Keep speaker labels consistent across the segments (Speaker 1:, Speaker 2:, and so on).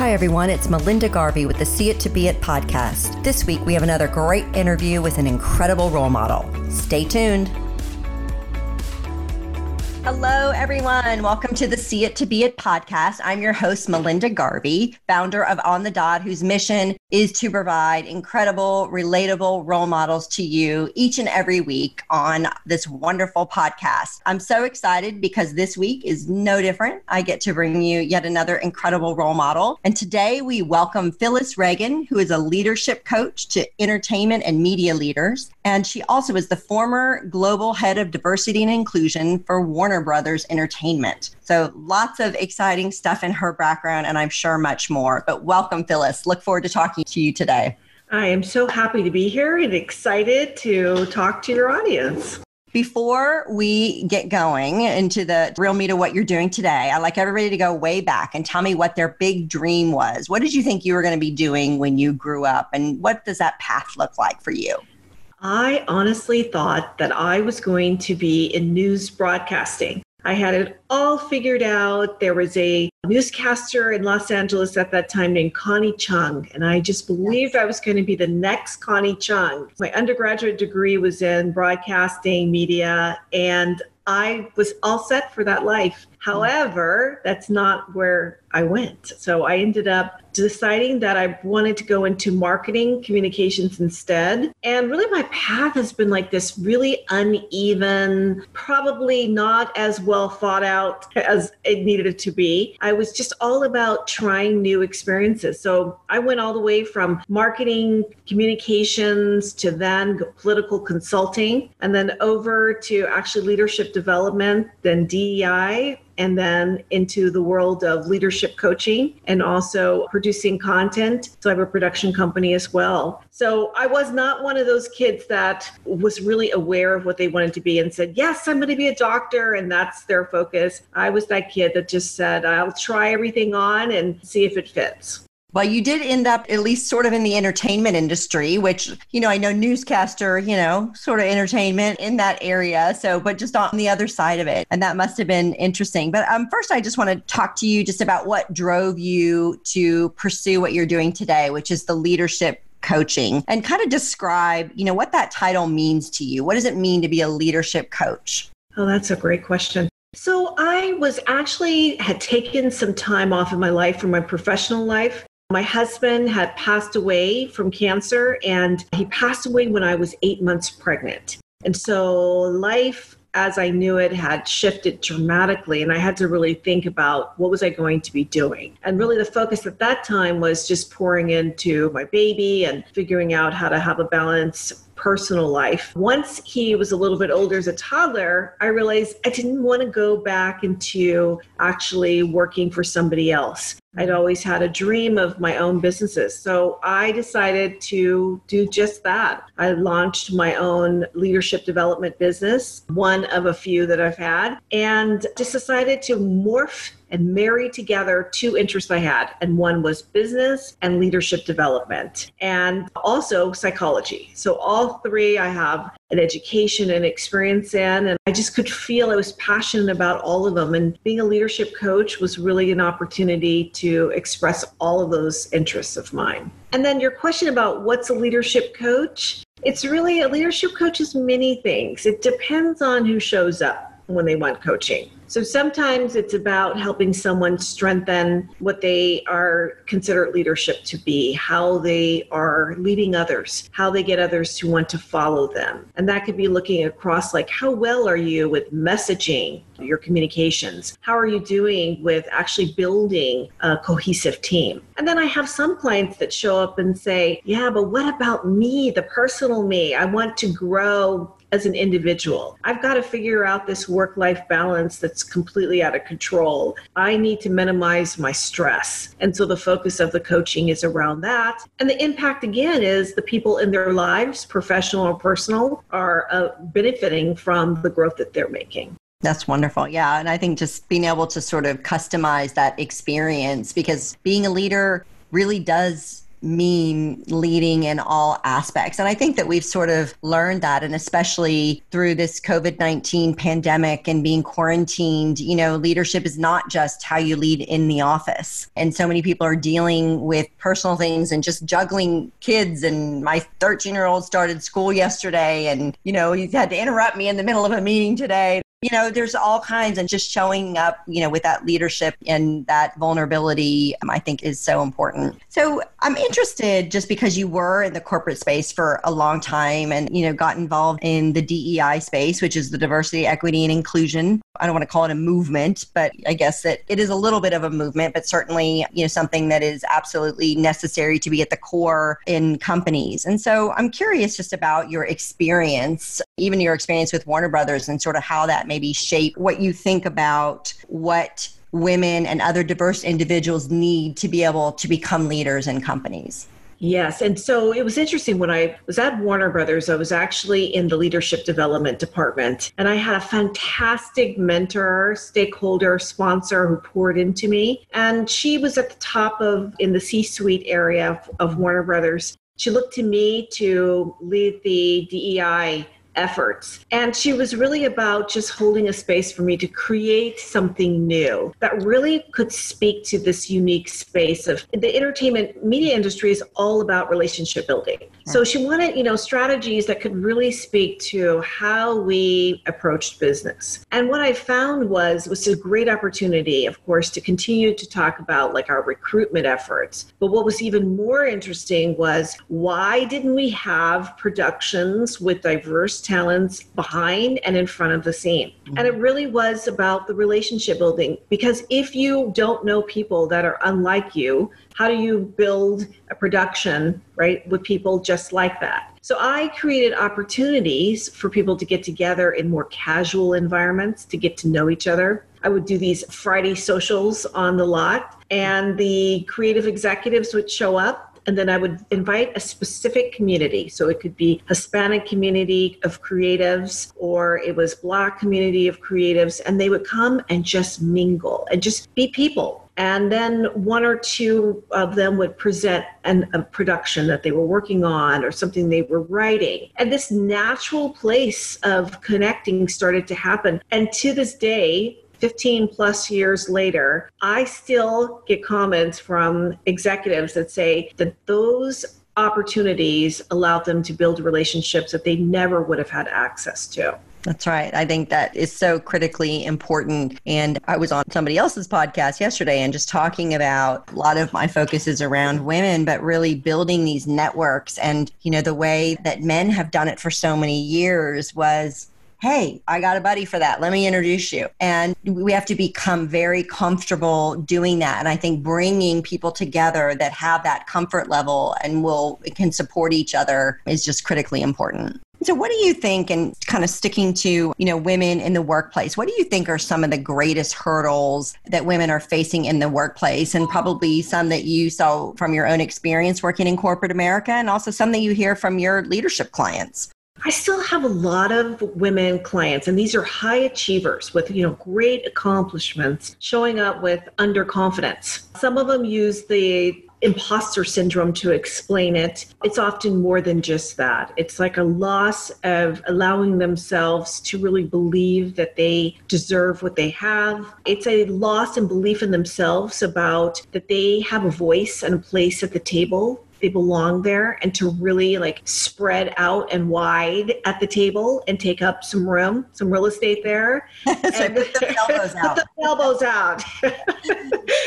Speaker 1: Hi, everyone. It's Melinda Garvey with the See It to Be It podcast. This week, we have another great interview with an incredible role model. Stay tuned. Hello, everyone. Welcome to the See It to Be It podcast. I'm your host, Melinda Garvey, founder of On the Dot, whose mission is to provide incredible, relatable role models to you each and every week on this wonderful podcast. I'm so excited because this week is no different. I get to bring you yet another incredible role model. And today we welcome Phyllis Reagan, who is a leadership coach to entertainment and media leaders. And she also is the former global head of diversity and inclusion for Warner Brothers Entertainment. So lots of exciting stuff in her background, and I'm sure much more. But welcome, Phyllis. Look forward to talking to you today.
Speaker 2: I am so happy to be here and excited to talk to your audience.
Speaker 1: Before we get going into the real meat of what you're doing today, I'd like everybody to go way back and tell me what their big dream was. What did you think you were going to be doing when you grew up? And what does that path look like for you?
Speaker 2: I honestly thought that I was going to be in news broadcasting. I had it all figured out. There was a newscaster in Los Angeles at that time named Connie Chung, and I just believed I was going to be the next Connie Chung. My undergraduate degree was in broadcasting media, and I was all set for that life. Mm-hmm. However, that's not where I went. So I ended up deciding that I wanted to go into marketing communications instead. And really, my path has been like this really uneven, probably not as well thought out as it needed to be. I was just all about trying new experiences. So I went all the way from marketing communications to then political consulting and then over to actually leadership development, then DEI and then into the world of leadership coaching and also producing content. So I have a production company as well. So I was not one of those kids that was really aware of what they wanted to be and said, Yes, I'm going to be a doctor. And that's their focus. I was that kid that just said, I'll try everything on and see if it fits.
Speaker 1: Well, you did end up at least sort of in the entertainment industry, which, you know, I know newscaster, you know, sort of entertainment in that area. So, but just on the other side of it. And that must have been interesting. But um, first, I just want to talk to you just about what drove you to pursue what you're doing today, which is the leadership coaching and kind of describe, you know, what that title means to you. What does it mean to be a leadership coach?
Speaker 2: Oh, that's a great question. So I was actually had taken some time off of my life from my professional life my husband had passed away from cancer, and he passed away when I was eight months pregnant. And so life as I knew it had shifted dramatically and I had to really think about what was I going to be doing. And really the focus at that time was just pouring into my baby and figuring out how to have a balance personal life. Once he was a little bit older as a toddler, I realized I didn't want to go back into actually working for somebody else. I'd mm. always had a dream of my own businesses. So I decided to do just that. I launched my own leadership development business, one of a few that I've had, and just decided to morph and marry together two interests I had. And one was business and leadership development, and also psychology. So, all three I have an education and experience in. And I just could feel I was passionate about all of them. And being a leadership coach was really an opportunity to express all of those interests of mine. And then your question about what's a leadership coach? It's really a leadership coach is many things. It depends on who shows up when they want coaching. So sometimes it's about helping someone strengthen what they are considered leadership to be, how they are leading others, how they get others to want to follow them. And that could be looking across like how well are you with messaging, your communications? How are you doing with actually building a cohesive team? And then I have some clients that show up and say, "Yeah, but what about me, the personal me? I want to grow as an individual. I've got to figure out this work life balance that's completely out of control. I need to minimize my stress. And so the focus of the coaching is around that. And the impact again is the people in their lives, professional or personal, are uh, benefiting from the growth that they're making.
Speaker 1: That's wonderful. Yeah. And I think just being able to sort of customize that experience because being a leader really does mean leading in all aspects. And I think that we've sort of learned that, and especially through this COVID 19 pandemic and being quarantined, you know, leadership is not just how you lead in the office. And so many people are dealing with personal things and just juggling kids. And my 13 year old started school yesterday, and, you know, he's had to interrupt me in the middle of a meeting today you know there's all kinds and just showing up you know with that leadership and that vulnerability um, i think is so important. So i'm interested just because you were in the corporate space for a long time and you know got involved in the dei space which is the diversity equity and inclusion. I don't want to call it a movement but i guess that it is a little bit of a movement but certainly you know something that is absolutely necessary to be at the core in companies. And so i'm curious just about your experience even your experience with warner brothers and sort of how that maybe shape what you think about what women and other diverse individuals need to be able to become leaders in companies?
Speaker 2: Yes. And so it was interesting when I was at Warner Brothers, I was actually in the leadership development department. And I had a fantastic mentor, stakeholder, sponsor who poured into me. And she was at the top of in the C suite area of, of Warner Brothers. She looked to me to lead the DEI efforts. And she was really about just holding a space for me to create something new that really could speak to this unique space of the entertainment media industry is all about relationship building. So she wanted, you know, strategies that could really speak to how we approached business. And what I found was was a great opportunity, of course, to continue to talk about like our recruitment efforts. But what was even more interesting was why didn't we have productions with talents behind and in front of the scene? Mm-hmm. And it really was about the relationship building because if you don't know people that are unlike you, how do you build a production, right, with people just like that? So I created opportunities for people to get together in more casual environments to get to know each other. I would do these Friday socials on the lot, and the creative executives would show up and then I would invite a specific community. So it could be Hispanic community of creatives or it was black community of creatives and they would come and just mingle and just be people. And then one or two of them would present an, a production that they were working on or something they were writing. And this natural place of connecting started to happen. And to this day, 15 plus years later, I still get comments from executives that say that those opportunities allowed them to build relationships that they never would have had access to.
Speaker 1: That's right. I think that is so critically important. And I was on somebody else's podcast yesterday and just talking about a lot of my focus is around women, but really building these networks. And, you know, the way that men have done it for so many years was hey, I got a buddy for that. Let me introduce you. And we have to become very comfortable doing that. And I think bringing people together that have that comfort level and will can support each other is just critically important. So what do you think and kind of sticking to, you know, women in the workplace, what do you think are some of the greatest hurdles that women are facing in the workplace and probably some that you saw from your own experience working in corporate America and also some that you hear from your leadership clients?
Speaker 2: I still have a lot of women clients, and these are high achievers with you know great accomplishments, showing up with underconfidence. Some of them use the imposter syndrome to explain it. It's often more than just that. It's like a loss of allowing themselves to really believe that they deserve what they have. It's a loss in belief in themselves about that they have a voice and a place at the table they belong there and to really like spread out and wide at the table and take up some room, some real estate there.
Speaker 1: so and put the elbows out.
Speaker 2: Put the elbows out.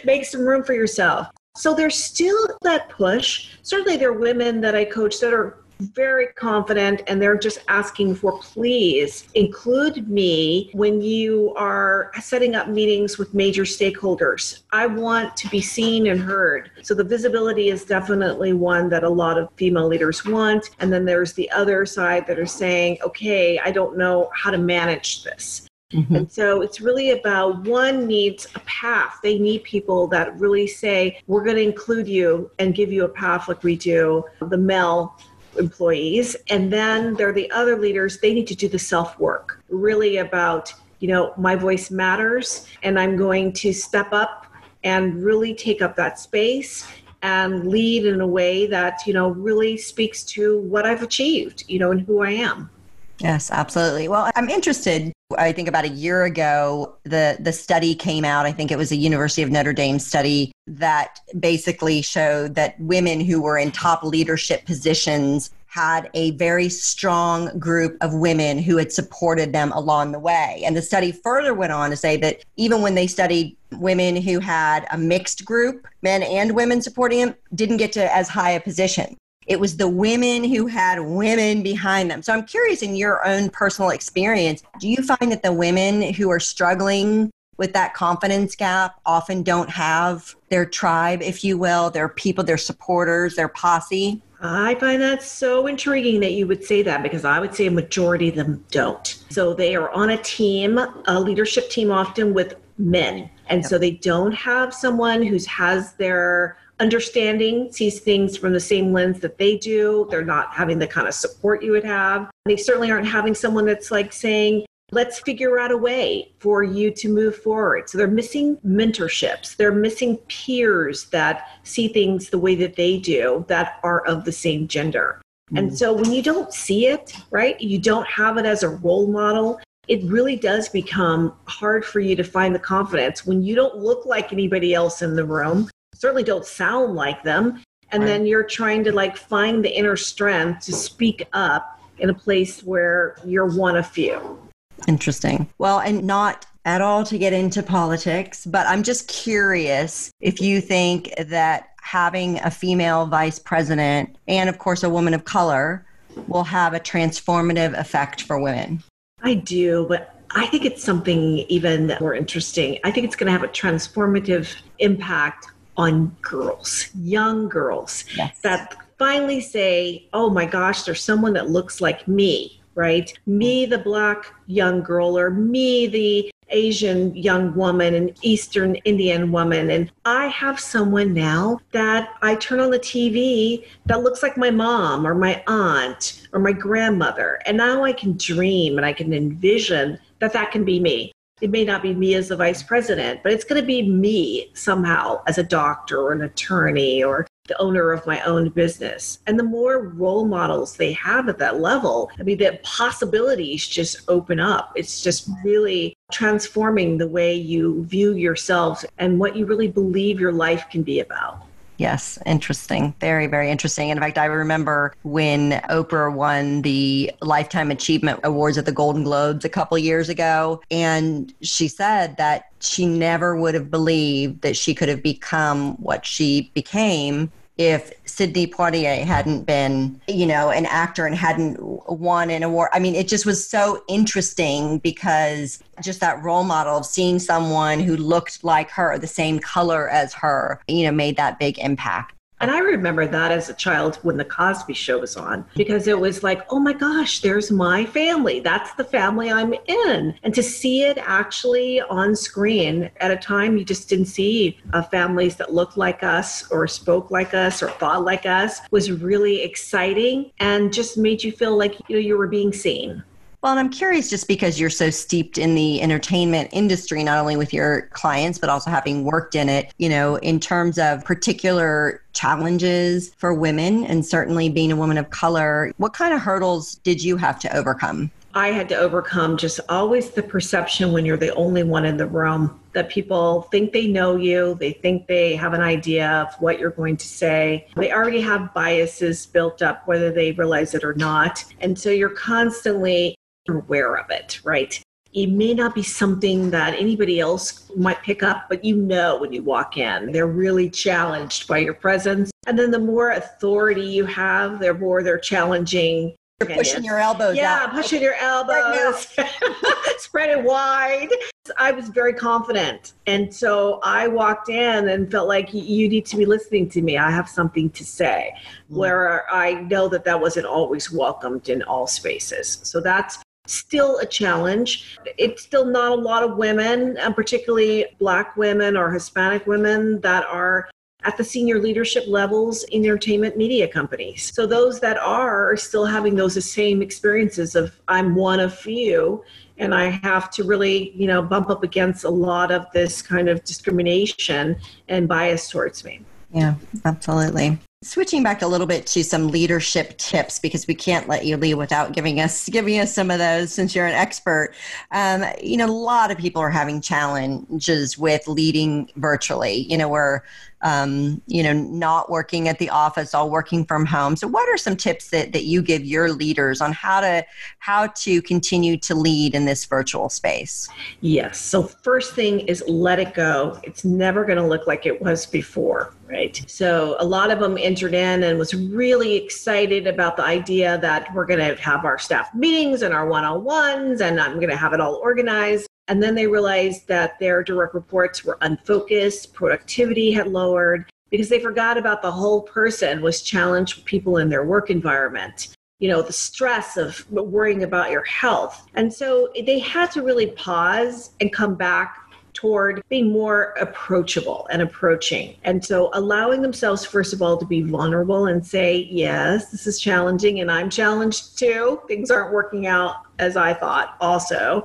Speaker 2: Make some room for yourself. So there's still that push. Certainly, there are women that I coach that are very confident and they're just asking for please include me when you are setting up meetings with major stakeholders. I want to be seen and heard. So the visibility is definitely one that a lot of female leaders want. And then there's the other side that are saying, okay, I don't know how to manage this. Mm-hmm. And so it's really about one needs a path. They need people that really say, we're going to include you and give you a path like we do the male employees. And then there are the other leaders, they need to do the self work, really about, you know, my voice matters and I'm going to step up and really take up that space and lead in a way that, you know, really speaks to what I've achieved, you know, and who I am.
Speaker 1: Yes, absolutely. Well, I'm interested. I think about a year ago, the the study came out. I think it was a University of Notre Dame study that basically showed that women who were in top leadership positions had a very strong group of women who had supported them along the way. And the study further went on to say that even when they studied women who had a mixed group, men and women supporting them, didn't get to as high a position. It was the women who had women behind them. So I'm curious in your own personal experience, do you find that the women who are struggling with that confidence gap often don't have their tribe, if you will, their people, their supporters, their posse?
Speaker 2: I find that so intriguing that you would say that because I would say a majority of them don't. So they are on a team, a leadership team often with men. And yep. so they don't have someone who has their understanding, sees things from the same lens that they do. They're not having the kind of support you would have. They certainly aren't having someone that's like saying, let's figure out a way for you to move forward. So they're missing mentorships, they're missing peers that see things the way that they do that are of the same gender. Mm. And so when you don't see it, right, you don't have it as a role model. It really does become hard for you to find the confidence when you don't look like anybody else in the room, certainly don't sound like them, and right. then you're trying to like find the inner strength to speak up in a place where you're one of few.
Speaker 1: Interesting. Well, and not at all to get into politics, but I'm just curious if you think that having a female vice president and, of course, a woman of color will have a transformative effect for women.
Speaker 2: I do, but I think it's something even more interesting. I think it's going to have a transformative impact on girls, young girls yes. that finally say, oh my gosh, there's someone that looks like me right? Me, the black young girl, or me, the Asian young woman, an Eastern Indian woman. And I have someone now that I turn on the TV that looks like my mom or my aunt or my grandmother. And now I can dream and I can envision that that can be me. It may not be me as the vice president, but it's going to be me somehow as a doctor or an attorney or the owner of my own business. And the more role models they have at that level, I mean, the possibilities just open up. It's just really transforming the way you view yourself and what you really believe your life can be about.
Speaker 1: Yes, interesting. Very, very interesting. In fact, I remember when Oprah won the Lifetime Achievement Awards at the Golden Globes a couple years ago. And she said that she never would have believed that she could have become what she became if Sidney Poitier hadn't been, you know, an actor and hadn't won an award. I mean, it just was so interesting because just that role model of seeing someone who looked like her, the same color as her, you know, made that big impact.
Speaker 2: And I remember that as a child when the Cosby show was on because it was like, oh my gosh, there's my family. That's the family I'm in. And to see it actually on screen at a time you just didn't see uh, families that looked like us or spoke like us or thought like us was really exciting and just made you feel like you know you were being seen.
Speaker 1: Well, and I'm curious just because you're so steeped in the entertainment industry, not only with your clients, but also having worked in it, you know, in terms of particular challenges for women and certainly being a woman of color, what kind of hurdles did you have to overcome?
Speaker 2: I had to overcome just always the perception when you're the only one in the room that people think they know you, they think they have an idea of what you're going to say. They already have biases built up, whether they realize it or not. And so you're constantly aware of it, right? It may not be something that anybody else might pick up, but you know when you walk in, they're really challenged by your presence. And then the more authority you have, the more they're challenging
Speaker 1: you're pushing your elbows
Speaker 2: yeah,
Speaker 1: out.
Speaker 2: pushing your elbows, spread it wide. I was very confident. And so I walked in and felt like you need to be listening to me. I have something to say, mm. where I know that that wasn't always welcomed in all spaces. So that's still a challenge. It's still not a lot of women, and particularly Black women or Hispanic women, that are at the senior leadership levels in entertainment media companies. So those that are are still having those same experiences of I'm one of few and I have to really, you know, bump up against a lot of this kind of discrimination and bias towards me.
Speaker 1: Yeah, absolutely. Switching back a little bit to some leadership tips because we can't let you leave without giving us giving us some of those since you're an expert. Um, you know, a lot of people are having challenges with leading virtually. You know, we're um, you know not working at the office, all working from home. So, what are some tips that that you give your leaders on how to how to continue to lead in this virtual space?
Speaker 2: Yes. So, first thing is let it go. It's never going to look like it was before right? So a lot of them entered in and was really excited about the idea that we're going to have our staff meetings and our one-on-ones and I'm going to have it all organized. And then they realized that their direct reports were unfocused, productivity had lowered because they forgot about the whole person was challenged people in their work environment you know the stress of worrying about your health and so they had to really pause and come back toward being more approachable and approaching. And so allowing themselves, first of all, to be vulnerable and say, yes, this is challenging and I'm challenged too. Things aren't working out as I thought, also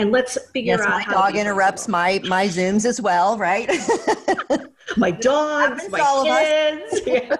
Speaker 2: and let's figure
Speaker 1: yes,
Speaker 2: out
Speaker 1: my dog interrupts my my zooms as well right?
Speaker 2: My dogs my kids yes.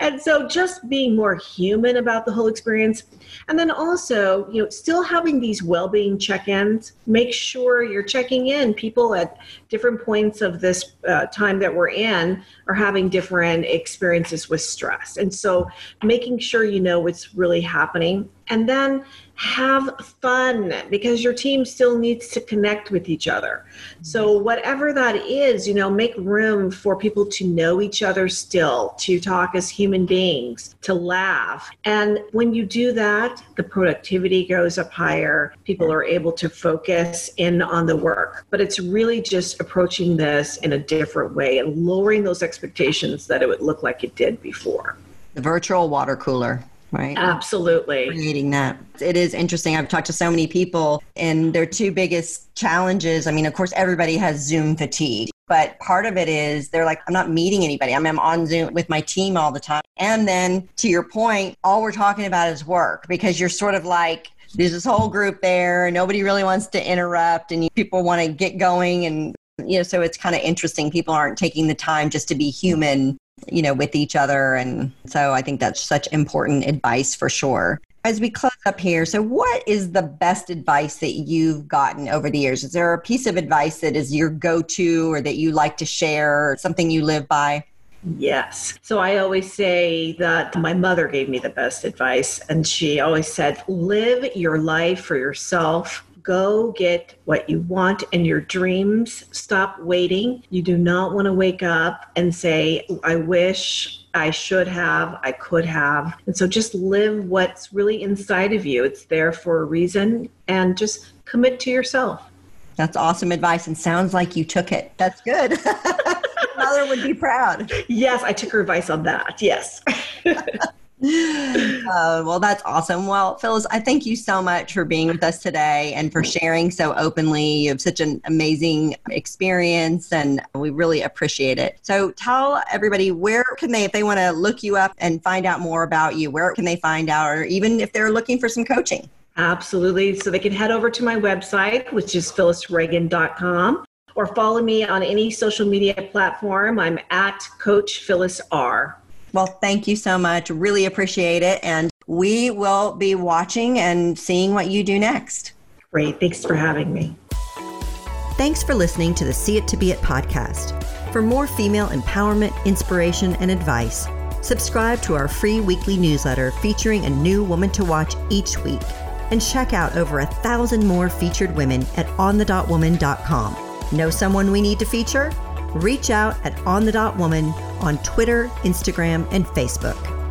Speaker 2: and so just being more human about the whole experience. And then also you know still having these well-being check-ins. Make sure you're checking in. People at different points of this uh, time that we're in are having different experiences with stress. And so making sure you know what's really happening. And then have fun because your team still needs to connect with each other. So, whatever that is, you know, make room for people to know each other still, to talk as human beings, to laugh. And when you do that, the productivity goes up higher. People are able to focus in on the work. But it's really just approaching this in a different way and lowering those expectations that it would look like it did before.
Speaker 1: The virtual water cooler right?
Speaker 2: Absolutely.
Speaker 1: Creating that. It is interesting. I've talked to so many people, and their two biggest challenges I mean, of course, everybody has Zoom fatigue, but part of it is they're like, I'm not meeting anybody. I'm, I'm on Zoom with my team all the time. And then to your point, all we're talking about is work because you're sort of like, there's this whole group there, nobody really wants to interrupt, and people want to get going and you know so it's kind of interesting people aren't taking the time just to be human you know, with each other. And so I think that's such important advice for sure. As we close up here, so what is the best advice that you've gotten over the years? Is there a piece of advice that is your go to or that you like to share, something you live by?
Speaker 2: Yes. So I always say that my mother gave me the best advice, and she always said, live your life for yourself Go get what you want and your dreams. Stop waiting. You do not want to wake up and say, I wish I should have, I could have. And so just live what's really inside of you. It's there for a reason and just commit to yourself.
Speaker 1: That's awesome advice and sounds like you took it. That's good. Mother would be proud.
Speaker 2: Yes, I took her advice on that. Yes.
Speaker 1: uh, well, that's awesome. Well, Phyllis, I thank you so much for being with us today and for sharing so openly. You have such an amazing experience, and we really appreciate it. So, tell everybody where can they, if they want to look you up and find out more about you, where can they find out, or even if they're looking for some coaching?
Speaker 2: Absolutely. So, they can head over to my website, which is phyllisreagan.com or follow me on any social media platform. I'm at Coach Phyllis R.
Speaker 1: Well, thank you so much. Really appreciate it. And we will be watching and seeing what you do next.
Speaker 2: Great. Thanks for having me.
Speaker 1: Thanks for listening to the See It to Be It podcast. For more female empowerment, inspiration, and advice, subscribe to our free weekly newsletter featuring a new woman to watch each week. And check out over a thousand more featured women at onthedotwoman.com. Know someone we need to feature? Reach out at On the Dot Woman on Twitter, Instagram, and Facebook.